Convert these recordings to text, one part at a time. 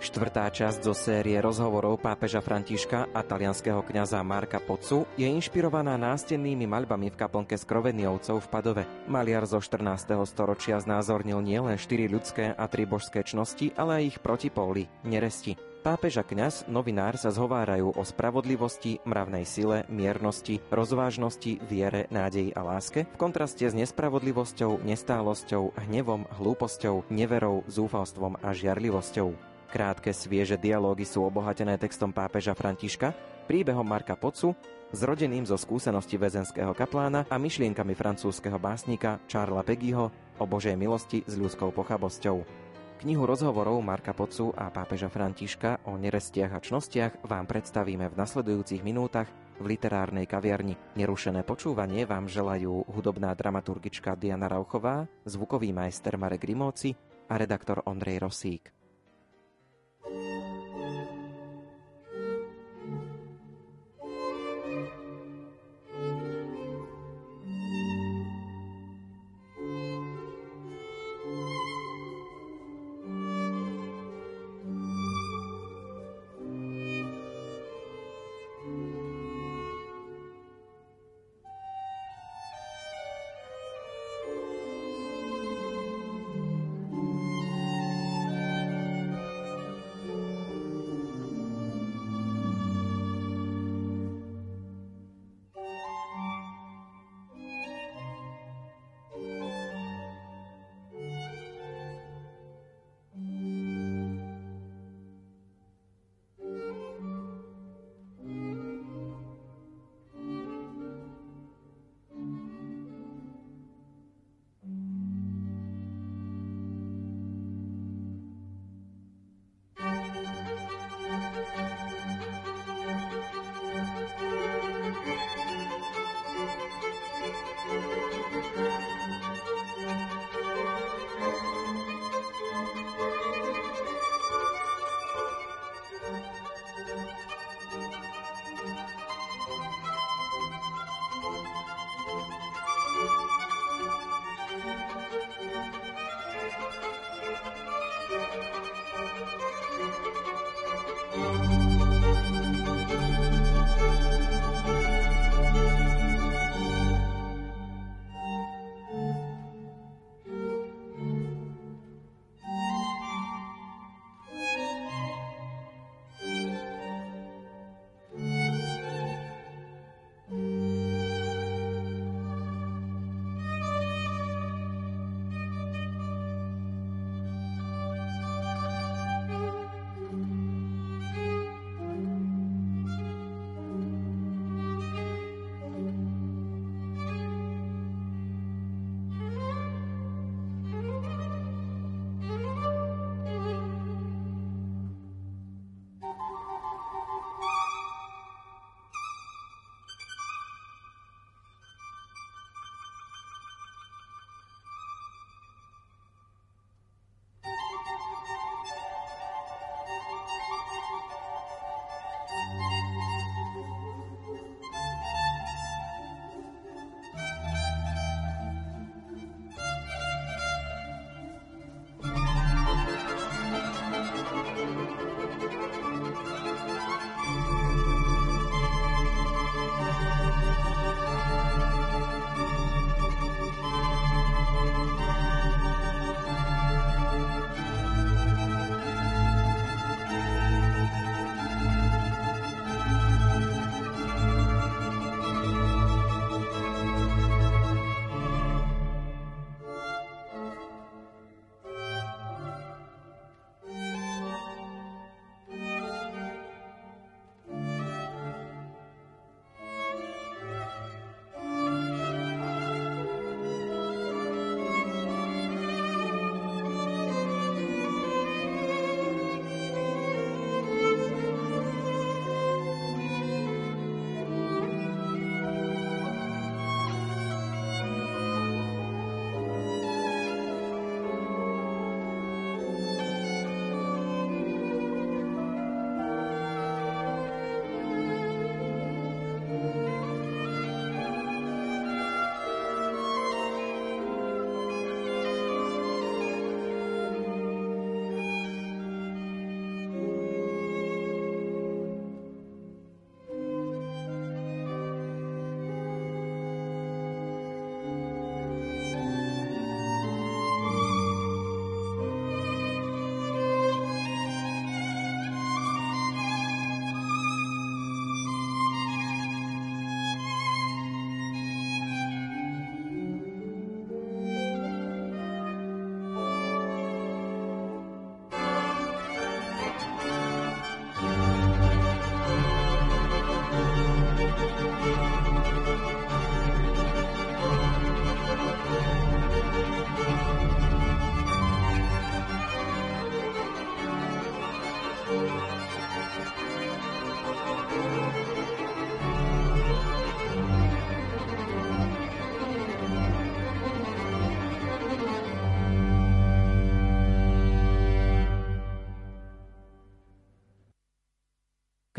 Štvrtá časť zo série rozhovorov pápeža Františka a talianského kňaza Marka Pocu je inšpirovaná nástennými maľbami v kaplnke Skroveniovcov v Padove. Maliar zo 14. storočia znázornil nielen štyri ľudské a tri božské čnosti, ale aj ich protipóly, neresti. Pápež a kňaz, novinár sa zhovárajú o spravodlivosti, mravnej sile, miernosti, rozvážnosti, viere, nádeji a láske v kontraste s nespravodlivosťou, nestálosťou, hnevom, hlúposťou, neverou, zúfalstvom a žiarlivosťou. Krátke, svieže dialógy sú obohatené textom pápeža Františka, príbehom Marka Pocu, zrodeným zo skúsenosti väzenského kaplána a myšlienkami francúzského básnika Charlesa Peggyho o Božej milosti s ľudskou pochabosťou. Knihu rozhovorov Marka Pocu a pápeža Františka o nerestiach a čnostiach vám predstavíme v nasledujúcich minútach v literárnej kaviarni. Nerušené počúvanie vám želajú hudobná dramaturgička Diana Rauchová, zvukový majster Marek Rimóci a redaktor Ondrej Rosík. Thank you.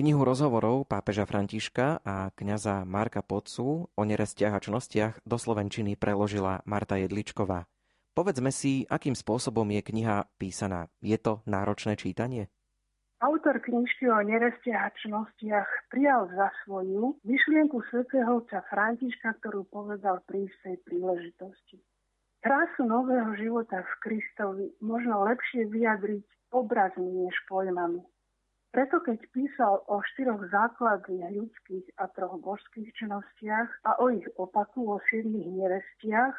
Knihu rozhovorov pápeža Františka a kňaza Marka Pocu o nerestiach a čnostiach do Slovenčiny preložila Marta Jedličková. Povedzme si, akým spôsobom je kniha písaná. Je to náročné čítanie? Autor knižky o nerestiach a prijal za svoju myšlienku svätého otca Františka, ktorú povedal pri istej príležitosti. Krásu nového života v Kristovi možno lepšie vyjadriť obrazmi než pojmami. Preto keď písal o štyroch základných ľudských a troch božských činnostiach a o ich opaku o siedmých nerestiach,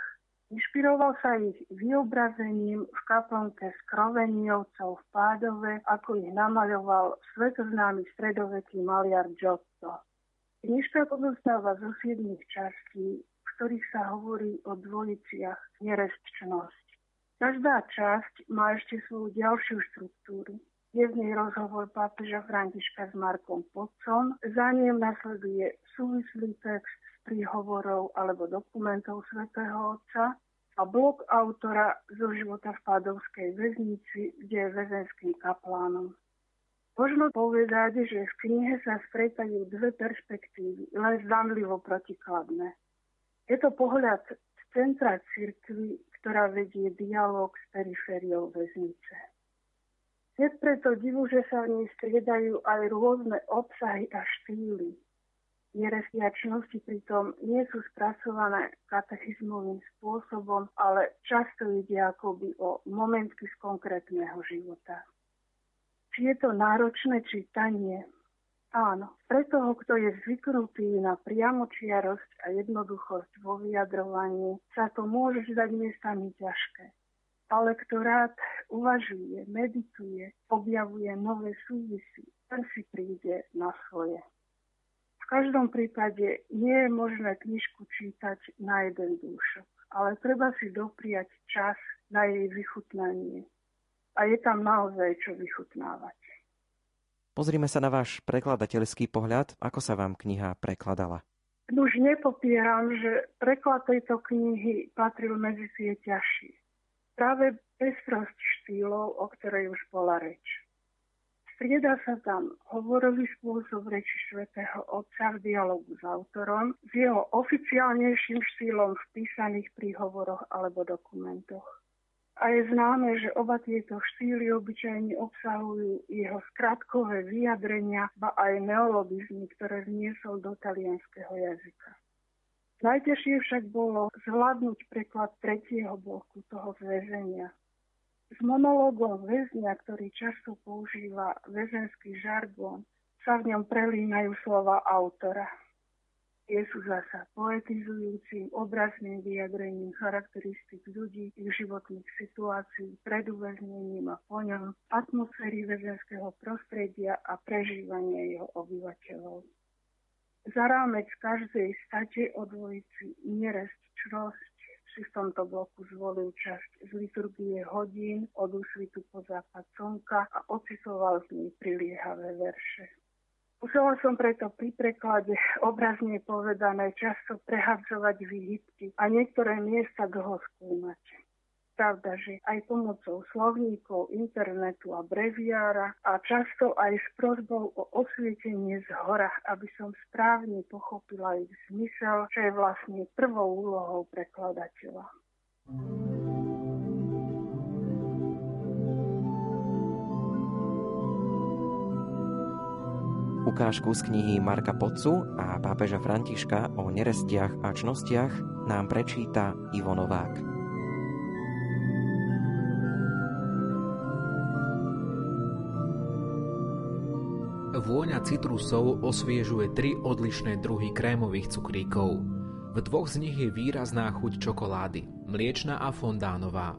inšpiroval sa ich vyobrazením v kaplnke skroveniovcov v Pádove, ako ich namaľoval svetoznámy stredoveký maliar Giotto. Knižka pozostáva zo siedmých častí, v ktorých sa hovorí o dvojiciach nerestčnosť. Každá časť má ešte svoju ďalšiu štruktúru. Je v nej rozhovor pápeža Františka s Markom Podcom. Za ním nasleduje súvislý text z príhovorov alebo dokumentov svätého Otca a blok autora zo života v Pádovskej väznici, kde je väzenským kaplánom. Možno povedať, že v knihe sa stretajú dve perspektívy, len zdanlivo protikladné. Je to pohľad z centra cirkvy, ktorá vedie dialog s perifériou väznice. Je preto divu, že sa v nej striedajú aj rôzne obsahy a štýly. Nerestiačnosti pritom nie sú spracované katechizmovým spôsobom, ale často ide akoby o momentky z konkrétneho života. Či je to náročné čítanie? Áno, pre toho, kto je zvyknutý na priamočiarosť a jednoduchosť vo vyjadrovaní, sa to môže zdať miestami ťažké ale kto rád uvažuje, medituje, objavuje nové súvisy, ten si príde na svoje. V každom prípade nie je možné knižku čítať na jeden dúšok, ale treba si dopriať čas na jej vychutnanie. A je tam naozaj čo vychutnávať. Pozrime sa na váš prekladateľský pohľad, ako sa vám kniha prekladala. Už nepopieram, že preklad tejto knihy patril medzi tie ťažšie práve pestrosť štýlov, o ktorej už bola reč. Strieda sa tam hovorový spôsob reči svätého Otca v dialogu s autorom s jeho oficiálnejším štýlom v písaných príhovoroch alebo dokumentoch. A je známe, že oba tieto štýly obyčajne obsahujú jeho skratkové vyjadrenia, ba aj neologizmy, ktoré vniesol do talianského jazyka. Najtežšie však bolo zvládnuť preklad tretieho bloku toho väzenia. S monológom väzňa, ktorý často používa väzenský žargón, sa v ňom prelínajú slova autora. Je sú zasa poetizujúcim, obrazným vyjadrením charakteristik ľudí, ich životných situácií, pred uväznením a po ňom, atmosféry väzenského prostredia a prežívania jeho obyvateľov. Za rámec každej state o dvojici nerest si v tomto bloku zvolil časť z liturgie hodín od úsvitu po západ slnka a ocisoval z nej priliehavé verše. Musela som preto pri preklade obrazne povedané často prehadzovať výhybky a niektoré miesta dlho skúmať pravda, že aj pomocou slovníkov, internetu a breviára a často aj s prozbou o osvietenie z hora, aby som správne pochopila ich zmysel, čo je vlastne prvou úlohou prekladateľa. Ukážku z knihy Marka Pocu a pápeža Františka o nerestiach a čnostiach nám prečíta Ivo Novák. Vôňa citrusov osviežuje tri odlišné druhy krémových cukríkov. V dvoch z nich je výrazná chuť čokolády, mliečna a fondánová.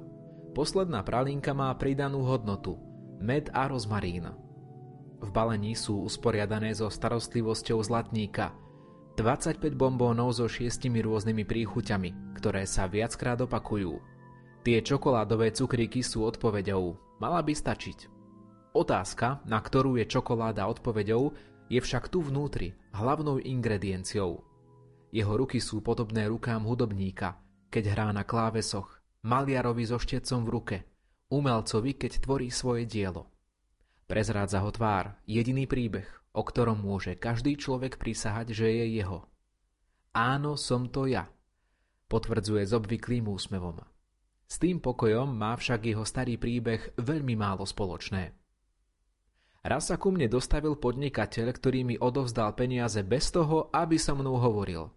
Posledná pralinka má pridanú hodnotu, med a rozmarín. V balení sú usporiadané so starostlivosťou zlatníka, 25 bombónov so šiestimi rôznymi príchuťami, ktoré sa viackrát opakujú. Tie čokoládové cukríky sú odpoveďou, mala by stačiť. Otázka, na ktorú je čokoláda odpoveďou, je však tu vnútri, hlavnou ingredienciou. Jeho ruky sú podobné rukám hudobníka, keď hrá na klávesoch, maliarovi so štecom v ruke, umelcovi, keď tvorí svoje dielo. Prezrádza ho tvár, jediný príbeh, o ktorom môže každý človek prisahať, že je jeho. Áno, som to ja, potvrdzuje s obvyklým úsmevom. S tým pokojom má však jeho starý príbeh veľmi málo spoločné. Raz sa ku mne dostavil podnikateľ, ktorý mi odovzdal peniaze bez toho, aby so mnou hovoril.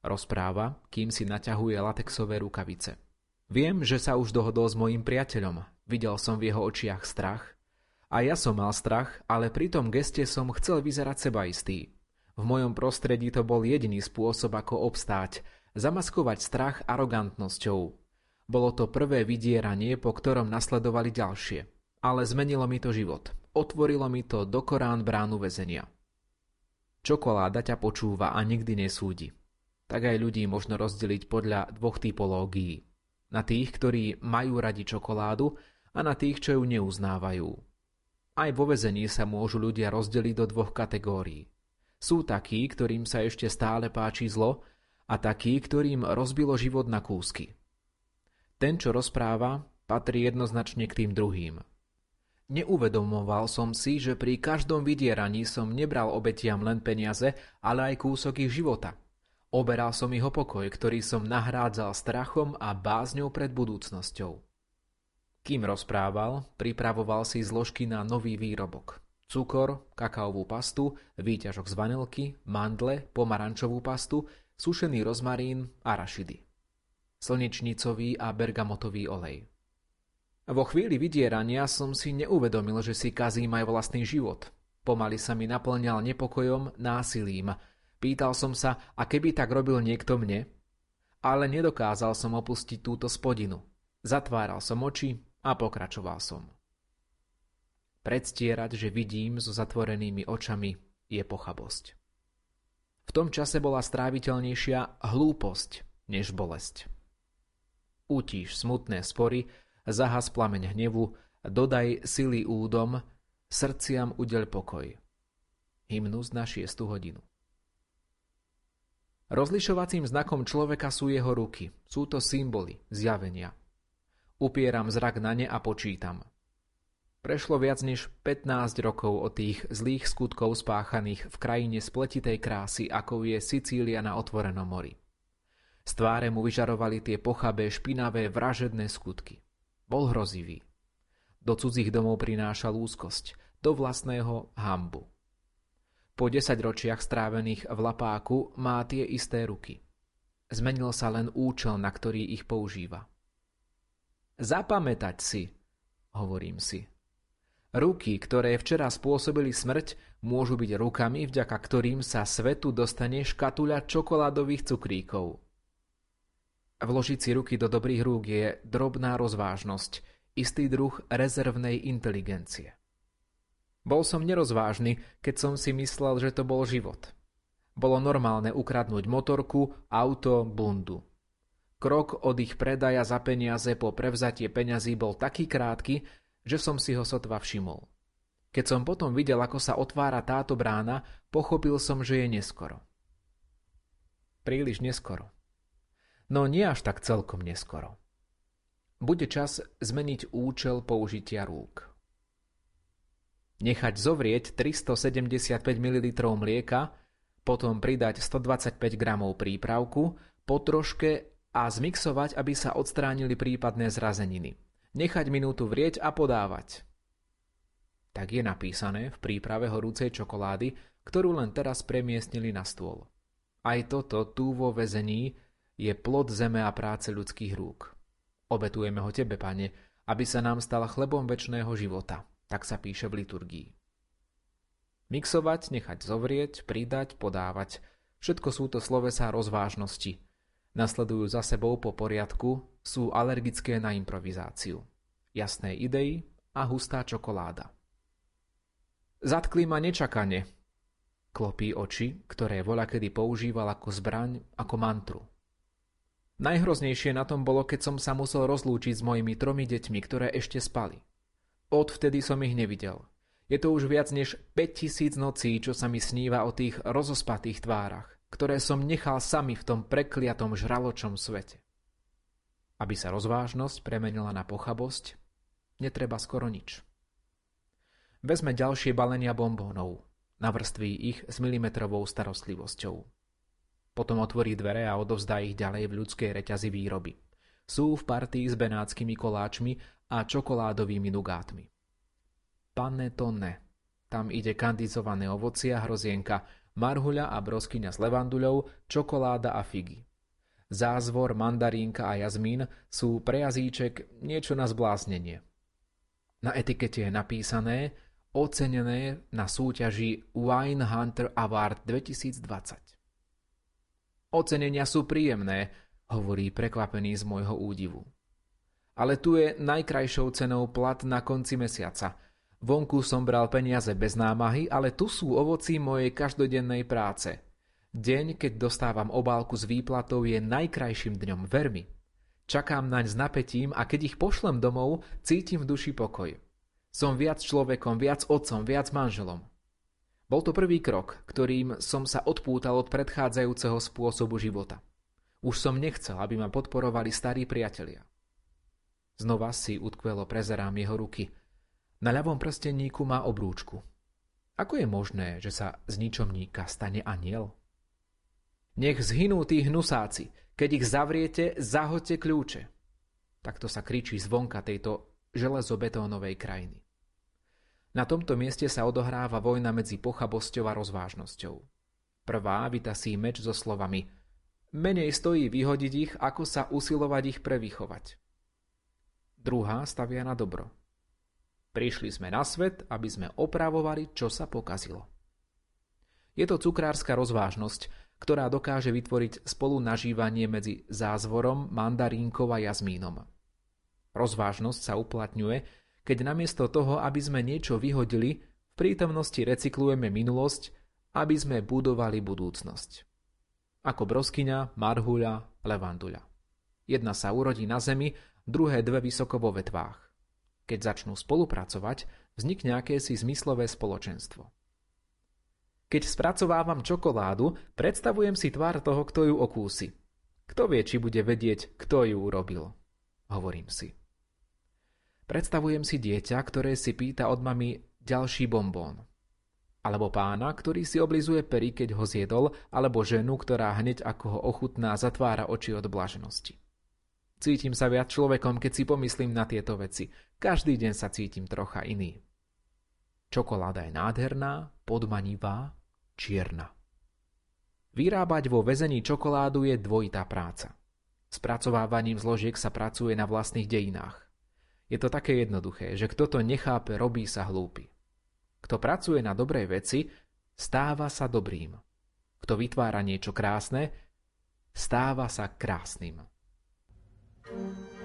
Rozpráva, kým si naťahuje latexové rukavice. Viem, že sa už dohodol s mojim priateľom. Videl som v jeho očiach strach. A ja som mal strach, ale pri tom geste som chcel vyzerať sebaistý. V mojom prostredí to bol jediný spôsob, ako obstáť, zamaskovať strach arogantnosťou. Bolo to prvé vydieranie, po ktorom nasledovali ďalšie. Ale zmenilo mi to život. Otvorilo mi to do Korán bránu väzenia. Čokoláda ťa počúva a nikdy nesúdi. Tak aj ľudí možno rozdeliť podľa dvoch typológií. Na tých, ktorí majú radi čokoládu a na tých, čo ju neuznávajú. Aj vo väzení sa môžu ľudia rozdeliť do dvoch kategórií. Sú takí, ktorým sa ešte stále páči zlo a takí, ktorým rozbilo život na kúsky. Ten, čo rozpráva, patrí jednoznačne k tým druhým. Neuvedomoval som si, že pri každom vydieraní som nebral obetiam len peniaze, ale aj kúsok ich života. Oberal som ich o pokoj, ktorý som nahrádzal strachom a bázňou pred budúcnosťou. Kým rozprával, pripravoval si zložky na nový výrobok. Cukor, kakaovú pastu, výťažok z vanilky, mandle, pomarančovú pastu, sušený rozmarín a rašidy. Slnečnicový a bergamotový olej. Vo chvíli vydierania som si neuvedomil, že si kazím aj vlastný život. Pomaly sa mi naplňal nepokojom, násilím. Pýtal som sa, a keby tak robil niekto mne? Ale nedokázal som opustiť túto spodinu. Zatváral som oči a pokračoval som. Predstierať, že vidím so zatvorenými očami, je pochabosť. V tom čase bola stráviteľnejšia hlúposť než bolesť. Utíš smutné spory, zahas plameň hnevu, dodaj sily údom, srdciam udel pokoj. Hymnus na 6 hodinu. Rozlišovacím znakom človeka sú jeho ruky. Sú to symboly, zjavenia. Upieram zrak na ne a počítam. Prešlo viac než 15 rokov od tých zlých skutkov spáchaných v krajine spletitej krásy, ako je Sicília na otvorenom mori. Z tváre mu vyžarovali tie pochabé, špinavé, vražedné skutky. Bol hrozivý. Do cudzích domov prinášal úzkosť, do vlastného hambu. Po desaťročiach strávených v lapáku má tie isté ruky. Zmenil sa len účel, na ktorý ich používa. Zapamätať si, hovorím si. Ruky, ktoré včera spôsobili smrť, môžu byť rukami, vďaka ktorým sa svetu dostane škatuľa čokoládových cukríkov. Vložiť si ruky do dobrých rúk je drobná rozvážnosť, istý druh rezervnej inteligencie. Bol som nerozvážny, keď som si myslel, že to bol život. Bolo normálne ukradnúť motorku, auto, bundu. Krok od ich predaja za peniaze po prevzatie peňazí bol taký krátky, že som si ho sotva všimol. Keď som potom videl, ako sa otvára táto brána, pochopil som, že je neskoro. Príliš neskoro no nie až tak celkom neskoro. Bude čas zmeniť účel použitia rúk. Nechať zovrieť 375 ml mlieka, potom pridať 125 g prípravku, po troške a zmixovať, aby sa odstránili prípadné zrazeniny. Nechať minútu vrieť a podávať. Tak je napísané v príprave horúcej čokolády, ktorú len teraz premiestnili na stôl. Aj toto tu vo väzení je plod zeme a práce ľudských rúk. Obetujeme ho Tebe, Pane, aby sa nám stal chlebom väčšného života. Tak sa píše v liturgii. Mixovať, nechať zovrieť, pridať, podávať. Všetko sú to slovesá rozvážnosti. Nasledujú za sebou po poriadku, sú alergické na improvizáciu. Jasné idei a hustá čokoláda. Zatkli ma nečakane. Klopí oči, ktoré voľa kedy používal ako zbraň, ako mantru. Najhroznejšie na tom bolo, keď som sa musel rozlúčiť s mojimi tromi deťmi, ktoré ešte spali. Odvtedy som ich nevidel. Je to už viac než 5000 nocí, čo sa mi sníva o tých rozospatých tvárach, ktoré som nechal sami v tom prekliatom žraločom svete. Aby sa rozvážnosť premenila na pochabosť, netreba skoro nič. Vezme ďalšie balenia bombónov. Navrství ich s milimetrovou starostlivosťou. Potom otvorí dvere a odovzdá ich ďalej v ľudskej reťazi výroby. Sú v partii s benátskymi koláčmi a čokoládovými nugátmi. Panettone. Tam ide kandizované ovocia, hrozienka, marhuľa a broskyňa s levanduľou, čokoláda a figy. Zázvor, mandarínka a jazmín sú pre jazyček niečo na zbláznenie. Na etikete je napísané ocenené na súťaži Wine Hunter Award 2020. Ocenenia sú príjemné, hovorí prekvapený z môjho údivu. Ale tu je najkrajšou cenou plat na konci mesiaca. Vonku som bral peniaze bez námahy, ale tu sú ovoci mojej každodennej práce. Deň, keď dostávam obálku s výplatou, je najkrajším dňom, vermi. Čakám naň s napätím a keď ich pošlem domov, cítim v duši pokoj. Som viac človekom, viac otcom, viac manželom. Bol to prvý krok, ktorým som sa odpútal od predchádzajúceho spôsobu života. Už som nechcel, aby ma podporovali starí priatelia. Znova si utkvelo prezerám jeho ruky. Na ľavom prstenníku má obrúčku. Ako je možné, že sa z ničomníka stane aniel? Nech zhynú tí hnusáci, keď ich zavriete, zahoďte kľúče. Takto sa kričí zvonka tejto železobetónovej krajiny. Na tomto mieste sa odohráva vojna medzi pochabosťou a rozvážnosťou. Prvá vytasí meč so slovami Menej stojí vyhodiť ich, ako sa usilovať ich prevychovať. Druhá stavia na dobro. Prišli sme na svet, aby sme opravovali, čo sa pokazilo. Je to cukrárska rozvážnosť, ktorá dokáže vytvoriť spolu nažívanie medzi zázvorom, mandarínkou a jazmínom. Rozvážnosť sa uplatňuje, keď namiesto toho, aby sme niečo vyhodili, v prítomnosti recyklujeme minulosť, aby sme budovali budúcnosť. Ako broskyňa, marhuľa, levanduľa. Jedna sa urodí na zemi, druhé dve vysoko vo vetvách. Keď začnú spolupracovať, vznikne akési zmyslové spoločenstvo. Keď spracovávam čokoládu, predstavujem si tvár toho, kto ju okúsi. Kto vie, či bude vedieť, kto ju urobil. Hovorím si. Predstavujem si dieťa, ktoré si pýta od mami ďalší bombón. Alebo pána, ktorý si oblizuje pery, keď ho zjedol, alebo ženu, ktorá hneď ako ho ochutná zatvára oči od blaženosti. Cítim sa viac človekom, keď si pomyslím na tieto veci. Každý deň sa cítim trocha iný. Čokoláda je nádherná, podmanivá, čierna. Vyrábať vo väzení čokoládu je dvojitá práca. Spracovávaním zložiek sa pracuje na vlastných dejinách. Je to také jednoduché, že kto to nechápe, robí sa hlúpy. Kto pracuje na dobrej veci, stáva sa dobrým. Kto vytvára niečo krásne, stáva sa krásnym. thank you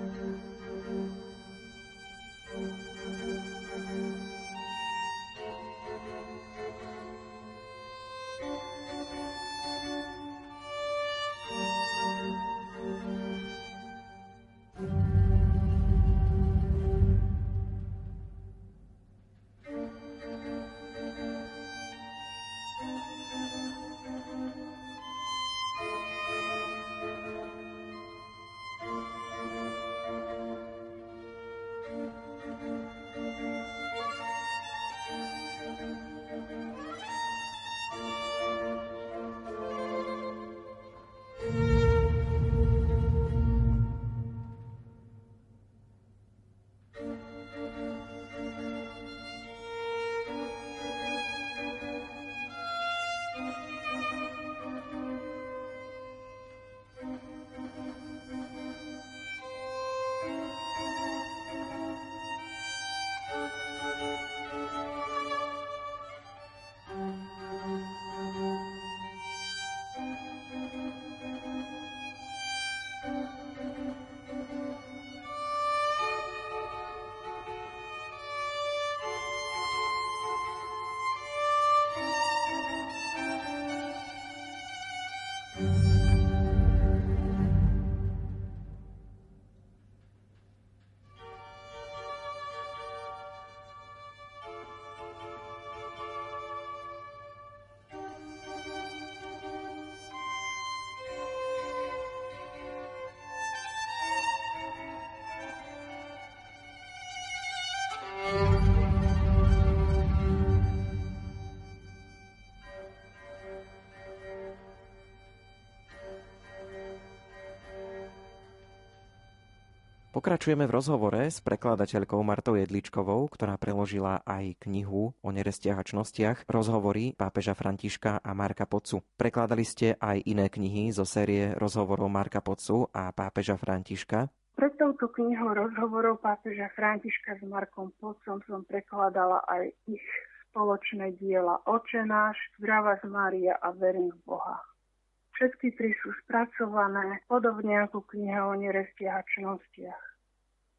Pokračujeme v rozhovore s prekladateľkou Martou Jedličkovou, ktorá preložila aj knihu o nerestiach rozhovory pápeža Františka a Marka Pocu. Prekladali ste aj iné knihy zo série rozhovorov Marka Pocu a pápeža Františka. Pred touto knihou rozhovorov pápeža Františka s Markom Pocom som prekladala aj ich spoločné diela Oče náš, Zdravá z Mária a Verím v Boha. Všetky tri sú spracované podobne ako kniha o nerestiach a čnostiach.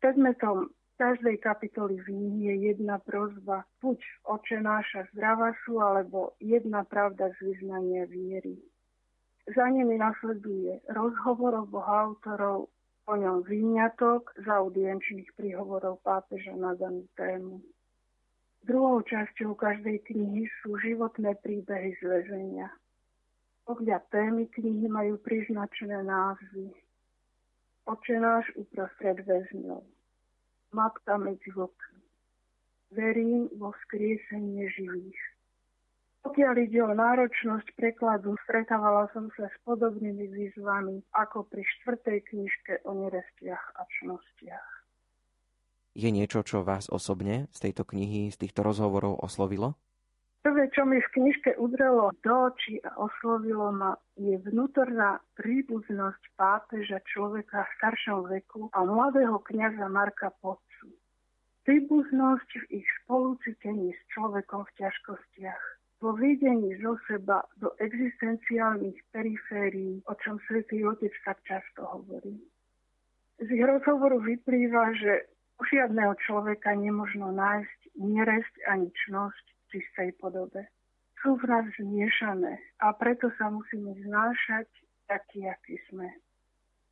Predmetom každej kapitoly knihy je jedna prozba, buď oče náša zdravá sú, alebo jedna pravda z vyznania viery. Za nimi nasleduje rozhovor oboch autorov, po ňom výňatok z audienčných príhovorov pápeža na danú tému. Druhou časťou každej knihy sú životné príbehy z väzenia. Podľa témy knihy majú priznačené názvy. Oče náš uprostred väzňov. Matka medzi vlkmi. Verím vo skriesenie živých. Pokiaľ ide o náročnosť prekladu, stretávala som sa s podobnými výzvami ako pri štvrtej knižke o nerestiach a čnostiach. Je niečo, čo vás osobne z tejto knihy, z týchto rozhovorov oslovilo? Prvé, čo mi v knižke udrelo do očí a oslovilo ma, je vnútorná príbuznosť pápeža človeka v staršom veku a mladého kniaza Marka Podcu. Príbuznosť v ich spolucitení s človekom v ťažkostiach. Vo videní zo seba do existenciálnych periférií, o čom svätý Otec tak často hovorí. Z ich rozhovoru vyplýva, že u žiadneho človeka nemožno nájsť neresť ani čnosť, čistej podobe. Sú v nás zmiešané a preto sa musíme znášať taký, aký sme.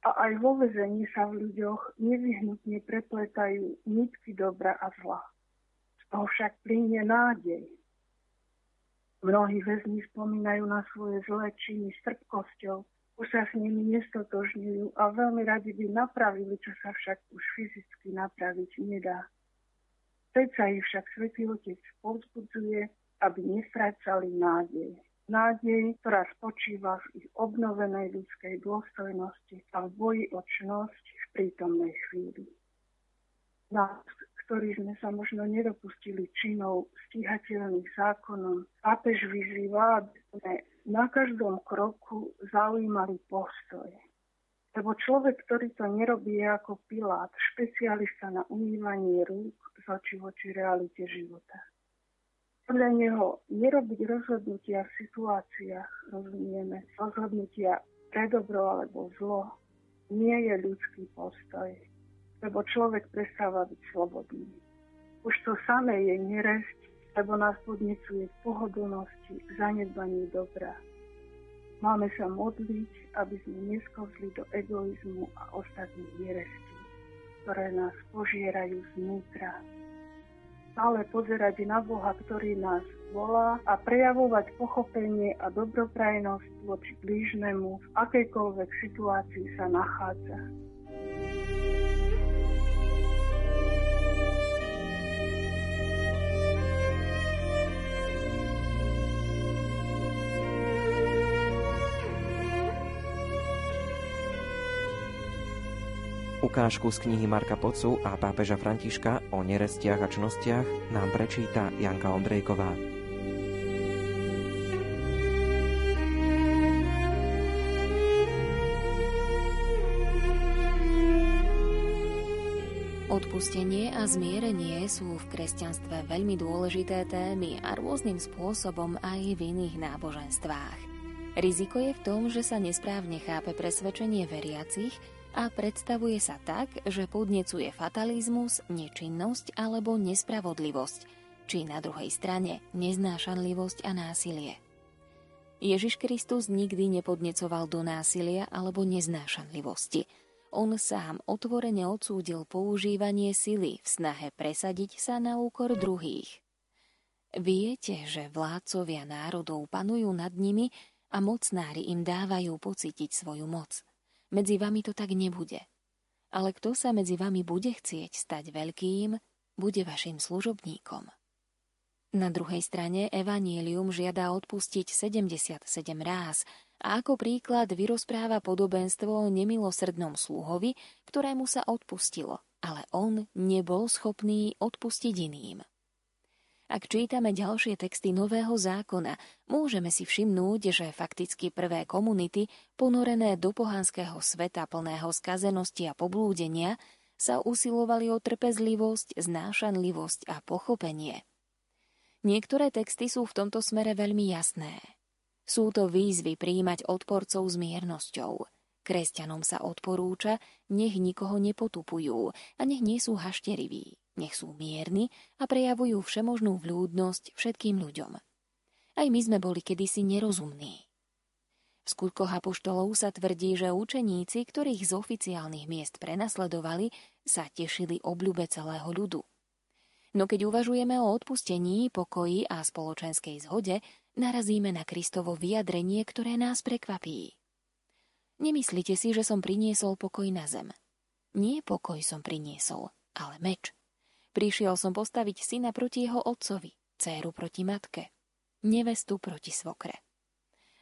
A aj vo vezení sa v ľuďoch nevyhnutne prepletajú nitky dobra a zla. Z toho však plinie nádej. Mnohí väzni spomínajú na svoje zlé činy s trpkosťou, už sa s nimi nestotožňujú a veľmi radi by napravili, čo sa však už fyzicky napraviť nedá. Predsa ich však Svetý Otec povzbudzuje, aby nestrácali nádej. Nádej, ktorá spočíva v ich obnovenej ľudskej dôstojnosti a v boji o čnosť v prítomnej chvíli. Nás, ktorí sme sa možno nedopustili činov stíhateľných zákonom, pápež vyzýva, aby sme na každom kroku zaujímali postoje. Lebo človek, ktorý to nerobí, je ako Pilát, špecialista na umývanie rúk z oči voči realite života. Podľa neho nerobiť rozhodnutia v situáciách, rozumieme, rozhodnutia pre dobro alebo zlo, nie je ľudský postoj, lebo človek prestáva byť slobodný. Už to samé je neresť, lebo nás podnecuje v pohodlnosti, k zanedbaní dobra. Máme sa modliť, aby sme neskozli do egoizmu a ostatných nerestí, ktoré nás požierajú znútra. Stále pozerať na Boha, ktorý nás volá a prejavovať pochopenie a dobroprajnosť voči blížnemu v akejkoľvek situácii sa nachádza. Ukážku z knihy Marka Pocu a pápeža Františka o nerestiach a čnostiach nám prečíta Janka Ondrejková. Odpustenie a zmierenie sú v kresťanstve veľmi dôležité témy a rôznym spôsobom aj v iných náboženstvách. Riziko je v tom, že sa nesprávne chápe presvedčenie veriacich, a predstavuje sa tak, že podnecuje fatalizmus, nečinnosť alebo nespravodlivosť, či na druhej strane neznášanlivosť a násilie. Ježiš Kristus nikdy nepodnecoval do násilia alebo neznášanlivosti. On sám otvorene odsúdil používanie sily v snahe presadiť sa na úkor druhých. Viete, že vládcovia národov panujú nad nimi a mocnári im dávajú pocítiť svoju moc – medzi vami to tak nebude. Ale kto sa medzi vami bude chcieť stať veľkým, bude vašim služobníkom. Na druhej strane Evanielium žiada odpustiť 77 ráz A ako príklad vyrozpráva podobenstvo o nemilosrdnom sluhovi, ktorému sa odpustilo, ale on nebol schopný odpustiť iným. Ak čítame ďalšie texty Nového zákona, môžeme si všimnúť, že fakticky prvé komunity, ponorené do pohanského sveta plného skazenosti a poblúdenia, sa usilovali o trpezlivosť, znášanlivosť a pochopenie. Niektoré texty sú v tomto smere veľmi jasné. Sú to výzvy príjmať odporcov s miernosťou. Kresťanom sa odporúča, nech nikoho nepotupujú a nech nie sú hašteriví. Nech sú mierni a prejavujú všemožnú vľúdnosť všetkým ľuďom. Aj my sme boli kedysi nerozumní. V skutkoch apoštolov sa tvrdí, že učeníci, ktorých z oficiálnych miest prenasledovali, sa tešili obľube celého ľudu. No keď uvažujeme o odpustení, pokoji a spoločenskej zhode, narazíme na Kristovo vyjadrenie, ktoré nás prekvapí. Nemyslíte si, že som priniesol pokoj na zem. Nie pokoj som priniesol, ale meč. Prišiel som postaviť syna proti jeho otcovi, céru proti matke, nevestu proti svokre.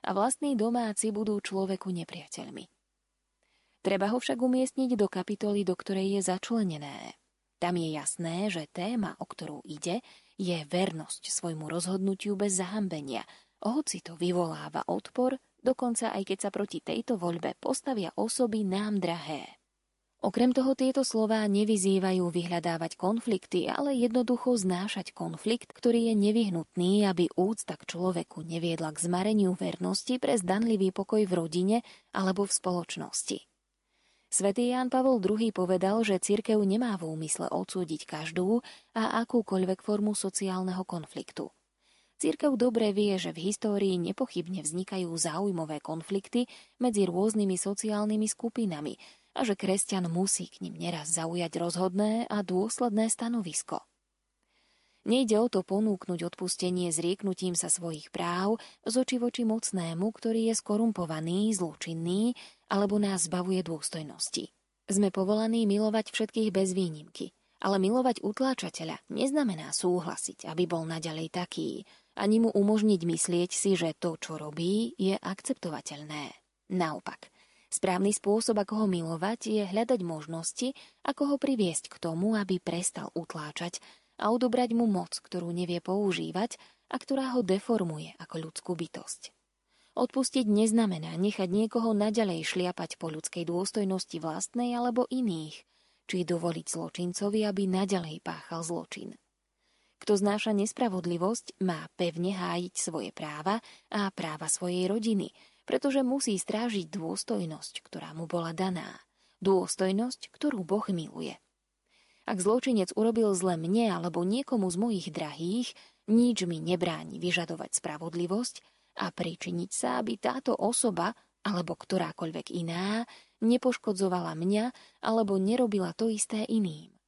A vlastní domáci budú človeku nepriateľmi. Treba ho však umiestniť do kapitoly, do ktorej je začlenené. Tam je jasné, že téma, o ktorú ide, je vernosť svojmu rozhodnutiu bez zahambenia, hoci to vyvoláva odpor, dokonca aj keď sa proti tejto voľbe postavia osoby nám drahé. Okrem toho tieto slová nevyzývajú vyhľadávať konflikty, ale jednoducho znášať konflikt, ktorý je nevyhnutný, aby úcta k človeku neviedla k zmareniu vernosti pre zdanlivý pokoj v rodine alebo v spoločnosti. Svetý Ján Pavol II povedal, že cirkev nemá v úmysle odsúdiť každú a akúkoľvek formu sociálneho konfliktu. Cirkev dobre vie, že v histórii nepochybne vznikajú záujmové konflikty medzi rôznymi sociálnymi skupinami, a že kresťan musí k ním neraz zaujať rozhodné a dôsledné stanovisko. Nejde o to ponúknuť odpustenie zrieknutím sa svojich práv z oči voči mocnému, ktorý je skorumpovaný, zločinný alebo nás zbavuje dôstojnosti. Sme povolaní milovať všetkých bez výnimky, ale milovať utláčateľa neznamená súhlasiť, aby bol naďalej taký, ani mu umožniť myslieť si, že to, čo robí, je akceptovateľné. Naopak, Správny spôsob, ako ho milovať, je hľadať možnosti, ako ho priviesť k tomu, aby prestal utláčať a odobrať mu moc, ktorú nevie používať a ktorá ho deformuje ako ľudskú bytosť. Odpustiť neznamená nechať niekoho naďalej šliapať po ľudskej dôstojnosti vlastnej alebo iných, či dovoliť zločincovi, aby naďalej páchal zločin. Kto znáša nespravodlivosť, má pevne hájiť svoje práva a práva svojej rodiny – pretože musí strážiť dôstojnosť, ktorá mu bola daná. Dôstojnosť, ktorú Boh miluje. Ak zločinec urobil zle mne alebo niekomu z mojich drahých, nič mi nebráni vyžadovať spravodlivosť a pričiniť sa, aby táto osoba alebo ktorákoľvek iná nepoškodzovala mňa alebo nerobila to isté iným.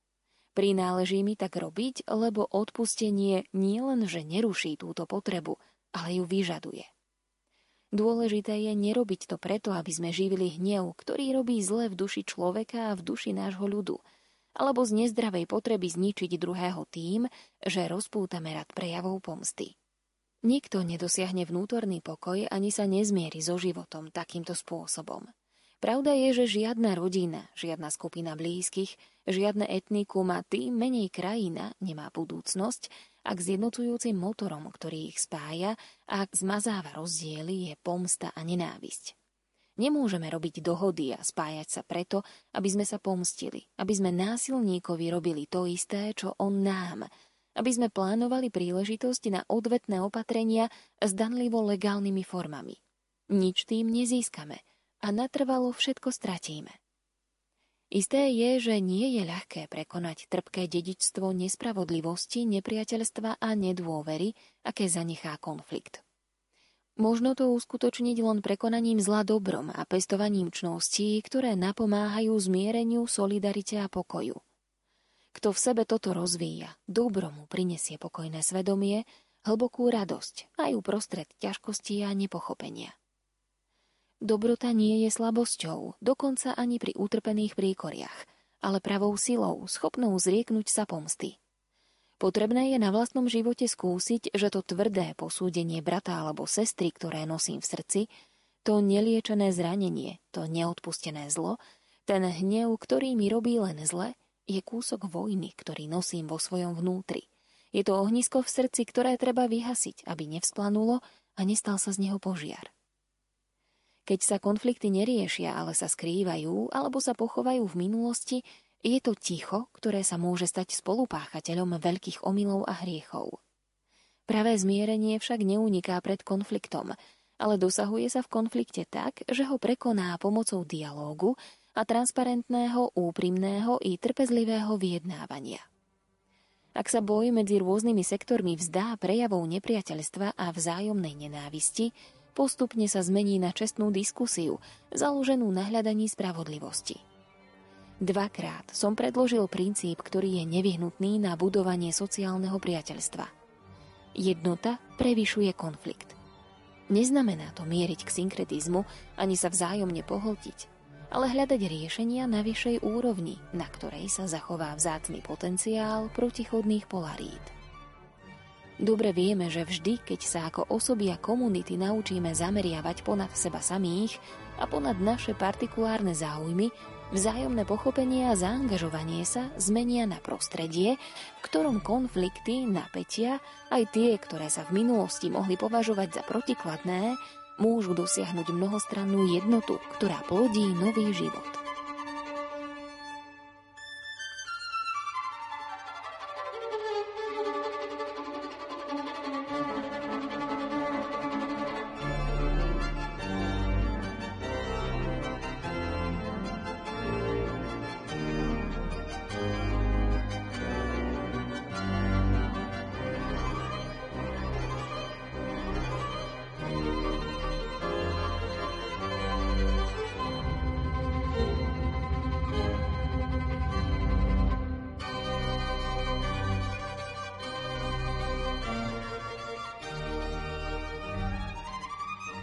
Prináleží mi tak robiť, lebo odpustenie nie len, že neruší túto potrebu, ale ju vyžaduje. Dôležité je nerobiť to preto, aby sme živili hnev, ktorý robí zle v duši človeka a v duši nášho ľudu, alebo z nezdravej potreby zničiť druhého tým, že rozpútame rad prejavov pomsty. Nikto nedosiahne vnútorný pokoj ani sa nezmieri so životom takýmto spôsobom. Pravda je, že žiadna rodina, žiadna skupina blízkych, žiadne etnikum a tým menej krajina nemá budúcnosť, ak zjednocujúcim motorom, ktorý ich spája a ak zmazáva rozdiely, je pomsta a nenávisť. Nemôžeme robiť dohody a spájať sa preto, aby sme sa pomstili, aby sme násilníkovi robili to isté, čo on nám, aby sme plánovali príležitosť na odvetné opatrenia s danlivo legálnymi formami. Nič tým nezískame a natrvalo všetko stratíme. Isté je, že nie je ľahké prekonať trpké dedičstvo nespravodlivosti, nepriateľstva a nedôvery, aké zanechá konflikt. Možno to uskutočniť len prekonaním zla dobrom a pestovaním čností, ktoré napomáhajú zmiereniu, solidarite a pokoju. Kto v sebe toto rozvíja, dobromu prinesie pokojné svedomie, hlbokú radosť aj uprostred ťažkosti a nepochopenia. Dobrota nie je slabosťou, dokonca ani pri utrpených príkoriach, ale pravou silou, schopnou zrieknúť sa pomsty. Potrebné je na vlastnom živote skúsiť, že to tvrdé posúdenie brata alebo sestry, ktoré nosím v srdci, To neliečené zranenie, to neodpustené zlo, ten hnev, ktorý mi robí len zle, je kúsok vojny, ktorý nosím vo svojom vnútri. Je to ohnisko v srdci, ktoré treba vyhasiť, aby nevzplanulo a nestal sa z neho požiar. Keď sa konflikty neriešia, ale sa skrývajú alebo sa pochovajú v minulosti, je to ticho, ktoré sa môže stať spolupáchateľom veľkých omylov a hriechov. Pravé zmierenie však neuniká pred konfliktom, ale dosahuje sa v konflikte tak, že ho prekoná pomocou dialógu a transparentného, úprimného i trpezlivého vyjednávania. Ak sa boj medzi rôznymi sektormi vzdá prejavou nepriateľstva a vzájomnej nenávisti, postupne sa zmení na čestnú diskusiu, založenú na hľadaní spravodlivosti. Dvakrát som predložil princíp, ktorý je nevyhnutný na budovanie sociálneho priateľstva. Jednota prevyšuje konflikt. Neznamená to mieriť k synkretizmu ani sa vzájomne pohltiť, ale hľadať riešenia na vyššej úrovni, na ktorej sa zachová vzácny potenciál protichodných polarít. Dobre vieme, že vždy, keď sa ako osoby a komunity naučíme zameriavať ponad seba samých a ponad naše partikulárne záujmy, vzájomné pochopenie a zaangažovanie sa zmenia na prostredie, v ktorom konflikty, napätia, aj tie, ktoré sa v minulosti mohli považovať za protikladné, môžu dosiahnuť mnohostrannú jednotu, ktorá plodí nový život.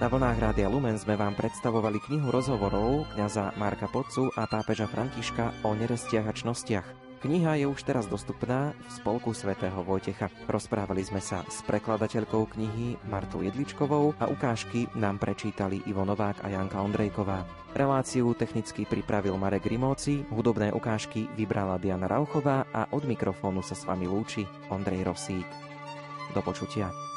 Na vlnách Rádia Lumen sme vám predstavovali knihu rozhovorov kňaza Marka Podcu a pápeža Františka o nerestiach a čnostiach. Kniha je už teraz dostupná v spolku svätého Vojtecha. Rozprávali sme sa s prekladateľkou knihy Martou Jedličkovou a ukážky nám prečítali Ivo Novák a Janka Ondrejková. Reláciu technicky pripravil Marek Rimóci, hudobné ukážky vybrala Diana Rauchová a od mikrofónu sa s vami lúči Ondrej Rosík. Do počutia.